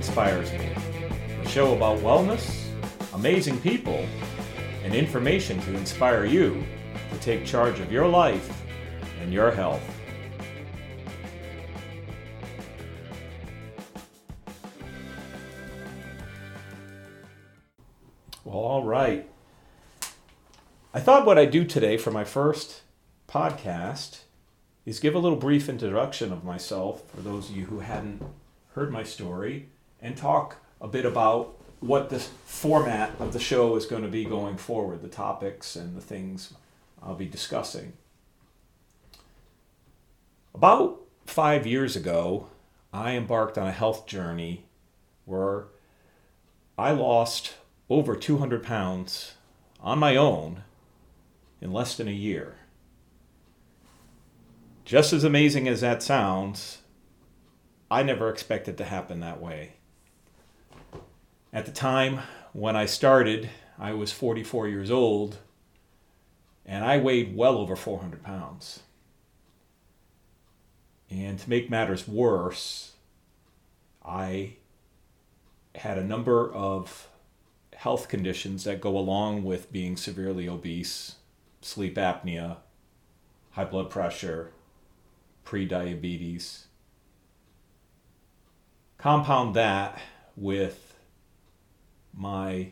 Inspires Me, a show about wellness, amazing people, and information to inspire you to take charge of your life and your health. Well, all right. I thought what I'd do today for my first podcast is give a little brief introduction of myself for those of you who hadn't heard my story and talk a bit about what this format of the show is going to be going forward, the topics and the things I'll be discussing. About five years ago, I embarked on a health journey where I lost over 200 pounds on my own in less than a year. Just as amazing as that sounds, I never expected to happen that way. At the time when I started, I was 44 years old and I weighed well over 400 pounds. And to make matters worse, I had a number of health conditions that go along with being severely obese sleep apnea, high blood pressure, prediabetes. Compound that with my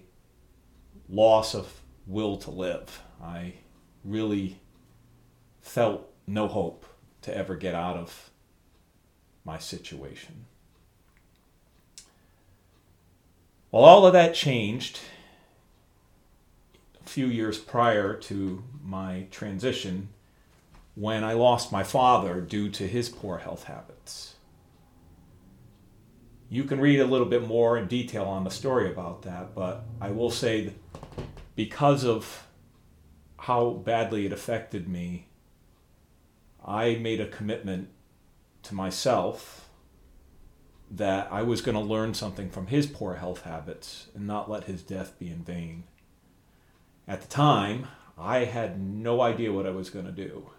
loss of will to live. I really felt no hope to ever get out of my situation. Well, all of that changed a few years prior to my transition when I lost my father due to his poor health habits. You can read a little bit more in detail on the story about that, but I will say that because of how badly it affected me, I made a commitment to myself that I was going to learn something from his poor health habits and not let his death be in vain. At the time, I had no idea what I was going to do,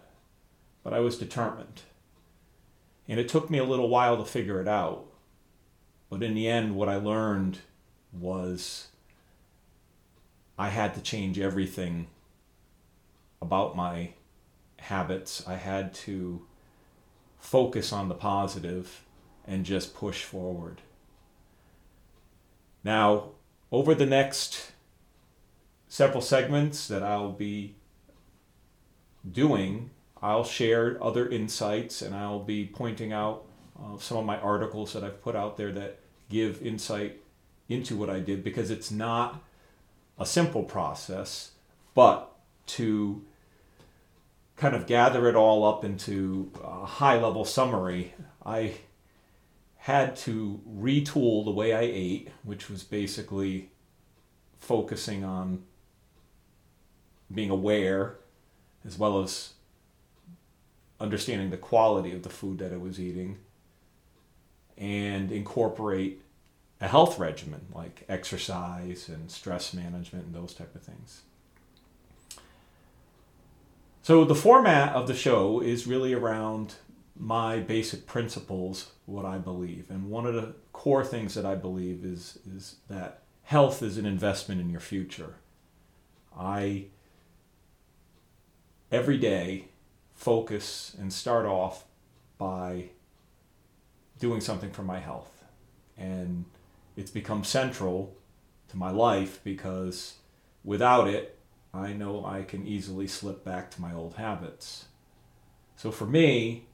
but I was determined. And it took me a little while to figure it out. But in the end, what I learned was I had to change everything about my habits. I had to focus on the positive and just push forward. Now, over the next several segments that I'll be doing, I'll share other insights and I'll be pointing out uh, some of my articles that I've put out there that give insight into what I did because it's not a simple process, but to kind of gather it all up into a high level summary, I had to retool the way I ate, which was basically focusing on being aware as well as understanding the quality of the food that I was eating and incorporate a health regimen like exercise and stress management and those type of things. So the format of the show is really around my basic principles, what I believe. And one of the core things that I believe is is that health is an investment in your future. I every day focus and start off by doing something for my health. And it's become central to my life because without it, I know I can easily slip back to my old habits. So for me,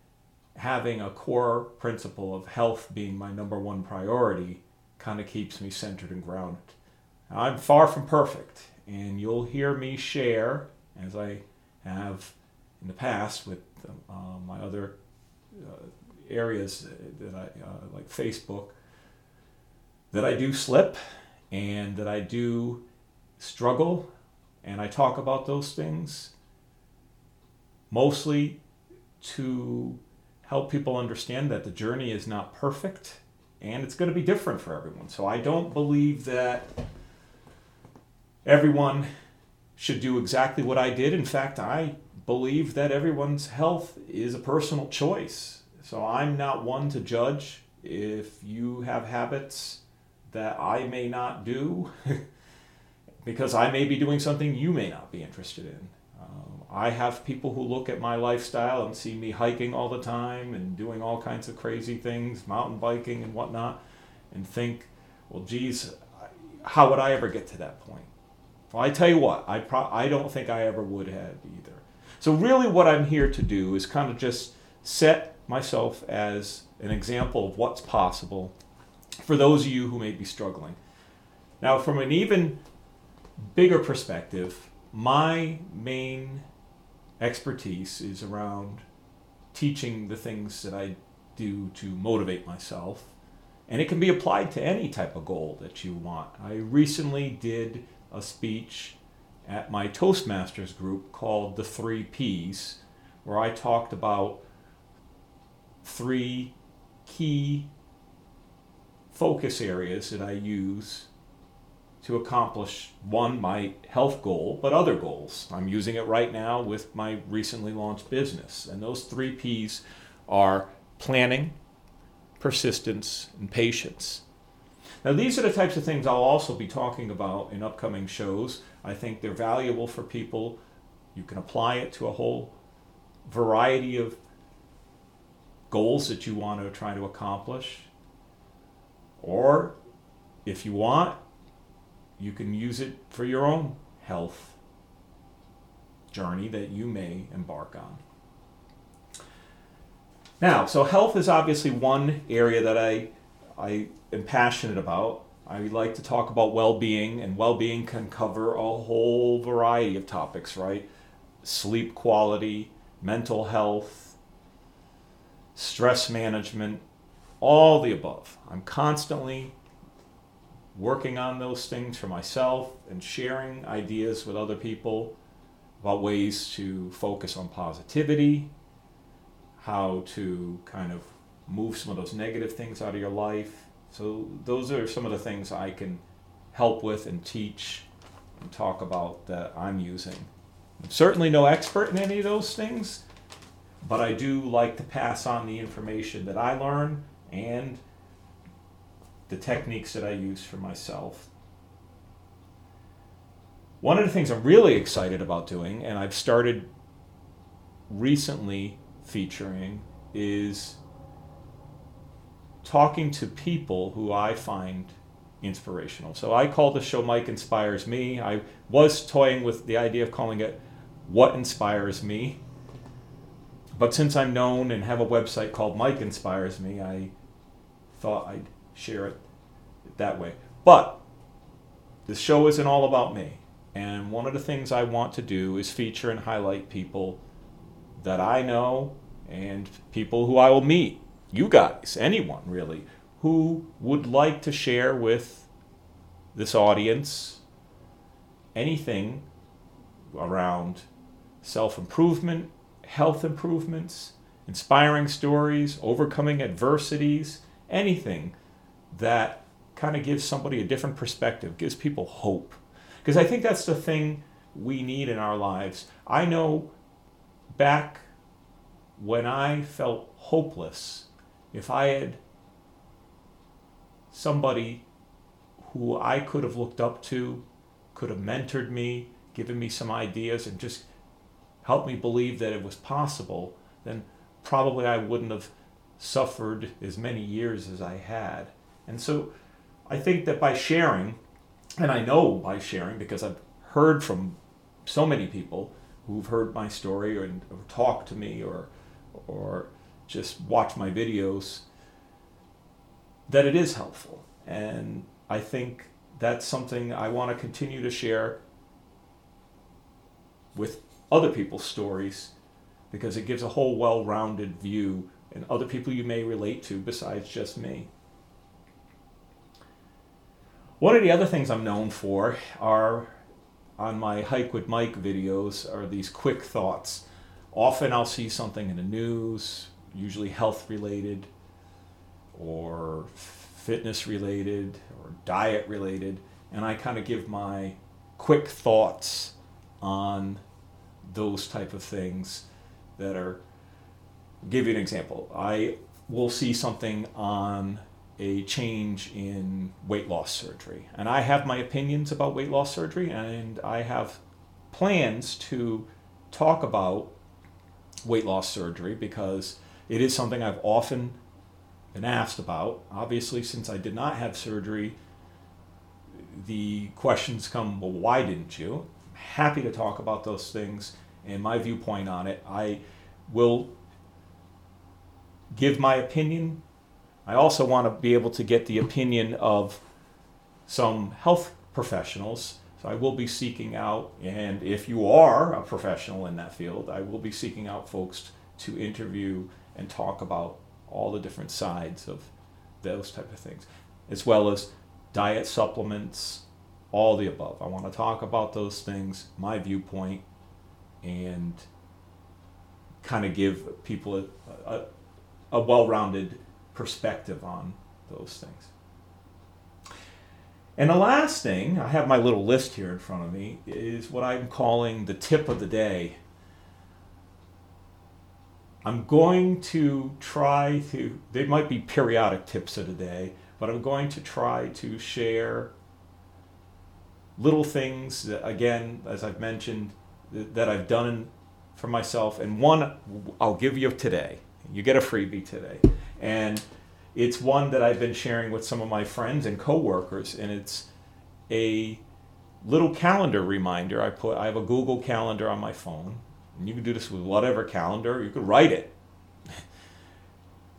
having a core principle of health being my number one priority kind of keeps me centered and grounded. I'm far from perfect, and you'll hear me share, as I have in the past with uh, my other uh, areas that I uh, like Facebook, that I do slip and that I do struggle and I talk about those things mostly to help people understand that the journey is not perfect and it's going to be different for everyone. So I don't believe that everyone should do exactly what I did. In fact, I believe that everyone's health is a personal choice. So I'm not one to judge if you have habits that I may not do because I may be doing something you may not be interested in. Um, I have people who look at my lifestyle and see me hiking all the time and doing all kinds of crazy things, mountain biking and whatnot, and think, well, geez, how would I ever get to that point? Well, I tell you what, I, pro- I don't think I ever would have either. So, really, what I'm here to do is kind of just set myself as an example of what's possible for those of you who may be struggling. Now, from an even bigger perspective, my main expertise is around teaching the things that I do to motivate myself. And it can be applied to any type of goal that you want. I recently did a speech at my Toastmasters group called The Three Ps, where I talked about three key focus areas that I use to accomplish one, my health goal, but other goals. I'm using it right now with my recently launched business. And those three P's are planning, persistence, and patience. Now, these are the types of things I'll also be talking about in upcoming shows. I think they're valuable for people. You can apply it to a whole variety of goals that you want to try to accomplish. Or if you want, you can use it for your own health journey that you may embark on. Now, so health is obviously one area that I, I am passionate about. I like to talk about well being, and well being can cover a whole variety of topics, right? Sleep quality, mental health, stress management, all the above. I'm constantly working on those things for myself and sharing ideas with other people about ways to focus on positivity, how to kind of move some of those negative things out of your life. So, those are some of the things I can help with and teach and talk about that I'm using. I'm certainly no expert in any of those things, but I do like to pass on the information that I learn and the techniques that I use for myself. One of the things I'm really excited about doing, and I've started recently featuring, is talking to people who I find inspirational. So I call the show Mike Inspires Me. I was toying with the idea of calling it What Inspires Me. But since I'm known and have a website called Mike Inspires Me, I thought I'd share it that way. But the show isn't all about me. And one of the things I want to do is feature and highlight people that I know and people who I will meet, you guys, anyone really, who would like to share with this audience anything around self improvement, health improvements, inspiring stories, overcoming adversities, anything that kind of gives somebody a different perspective, gives people hope. Because I think that's the thing we need in our lives. I know back when I felt hopeless, if I had somebody who I could have looked up to, could have mentored me, given me some ideas, and just helped me believe that it was possible, then probably I wouldn't have suffered as many years as I had. And so I think that by sharing, and I know by sharing because I've heard from so many people who've heard my story or, or talked to me or or just watched my videos that it is helpful and I think that's something I want to continue to share with other people's stories because it gives a whole well-rounded view and other people you may relate to besides just me. One of the other things I'm known for are on my Hike with Mike videos are these quick thoughts. Often I'll see something in the news, usually health related or fitness related or diet related, and I kind of give my quick thoughts on those type of things that are give you an example. I will see something on a change in weight loss surgery. And I have my opinions about weight loss surgery, and I have plans to talk about weight loss surgery because it is something I've often been asked about. Obviously, since I did not have surgery, the questions come, well, why didn't you? Happy to talk about those things and my viewpoint on it. I will give my opinion. I also want to be able to get the opinion of some health professionals. So I will be seeking out, and if you are a professional in that field, I will be seeking out folks to interview and talk about all the different sides of those type of things, as well as diet supplements, all the above. I want to talk about those things, my viewpoint, and kind of give people a, a, a well rounded perspective on those things. And the last thing, I have my little list here in front of me, is what I'm calling the tip of the day. I'm going to try to, they might be periodic tips of the day, but I'm going to try to share little things that, again, as I've mentioned, that I've done for myself. And one I'll give you today. You get a freebie today. And it's one that I've been sharing with some of my friends and coworkers, and it's a little calendar reminder. I put I have a Google Calendar on my phone, and you can do this with whatever calendar. You could write it.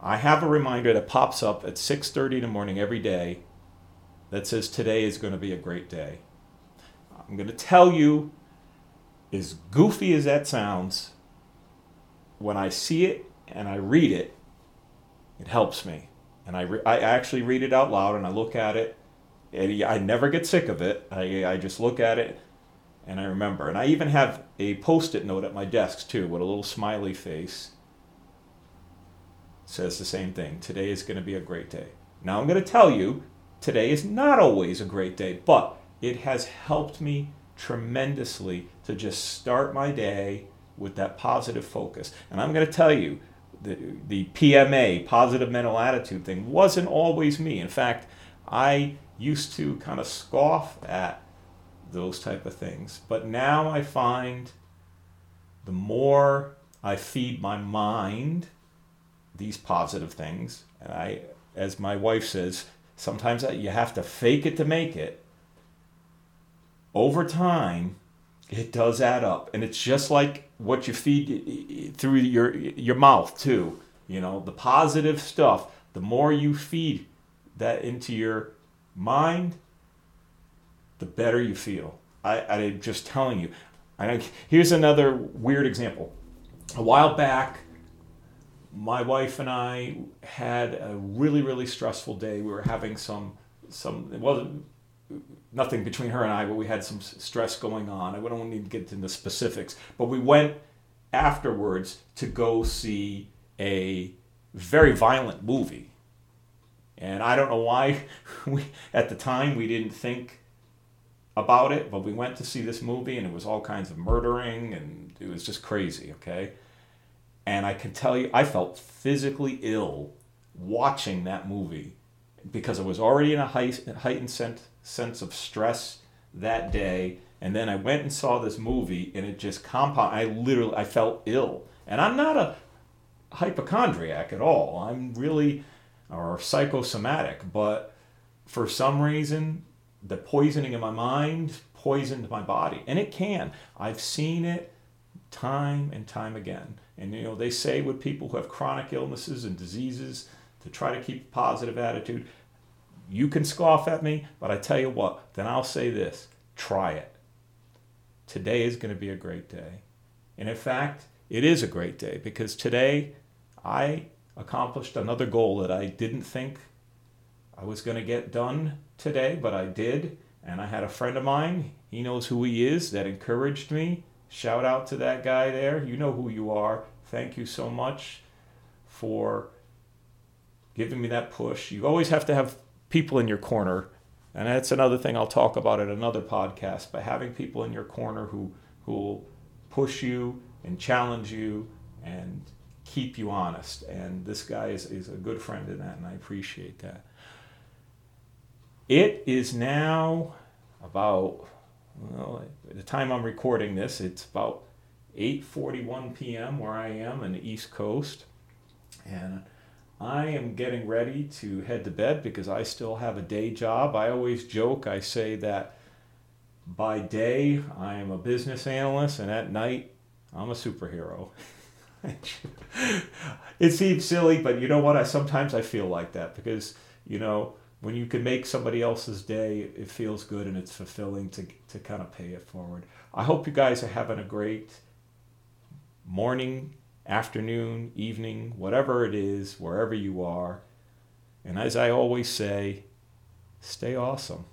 I have a reminder that pops up at 6:30 in the morning every day that says today is going to be a great day. I'm going to tell you as goofy as that sounds, when I see it and I read it, it helps me. And I, re- I actually read it out loud and I look at it. And I never get sick of it. I, I just look at it and I remember. And I even have a post it note at my desk too with a little smiley face. It says the same thing. Today is going to be a great day. Now I'm going to tell you, today is not always a great day, but it has helped me tremendously to just start my day with that positive focus. And I'm going to tell you, the, the PMA, positive mental attitude thing, wasn't always me. In fact, I used to kind of scoff at those type of things. But now I find the more I feed my mind these positive things, and I, as my wife says, sometimes you have to fake it to make it over time, it does add up, and it's just like what you feed eh, eh, through your your mouth too. You know, the positive stuff. The more you feed that into your mind, the better you feel. I, I'm just telling you. I, here's another weird example. A while back, my wife and I had a really, really stressful day. We were having some, some. It wasn't nothing between her and I, but we had some stress going on. I don't need to get into specifics, but we went afterwards to go see a very violent movie. And I don't know why we at the time we didn't think about it, but we went to see this movie and it was all kinds of murdering and it was just crazy, okay? And I can tell you I felt physically ill watching that movie because I was already in a heightened sense sense of stress that day. And then I went and saw this movie, and it just compound. I literally, I felt ill, and I'm not a hypochondriac at all. I'm really, or psychosomatic, but for some reason, the poisoning in my mind poisoned my body, and it can. I've seen it time and time again. And you know, they say with people who have chronic illnesses and diseases to try to keep a positive attitude. You can scoff at me, but I tell you what, then I'll say this try it. Today is going to be a great day. And in fact, it is a great day because today I accomplished another goal that I didn't think I was going to get done today, but I did. And I had a friend of mine, he knows who he is, that encouraged me. Shout out to that guy there. You know who you are. Thank you so much for giving me that push. You always have to have people in your corner. And that's another thing I'll talk about at another podcast. But having people in your corner who who will push you and challenge you and keep you honest. And this guy is, is a good friend in that, and I appreciate that. It is now about well, the time I'm recording this, it's about 8:41 p.m. where I am on the East Coast, and I am getting ready to head to bed because I still have a day job. I always joke, I say that by day I am a business analyst, and at night I'm a superhero. it seems silly, but you know what? I sometimes I feel like that because you know when you can make somebody else's day, it feels good and it's fulfilling to to kind of pay it forward. I hope you guys are having a great morning, afternoon, evening, whatever it is, wherever you are. And as I always say, stay awesome.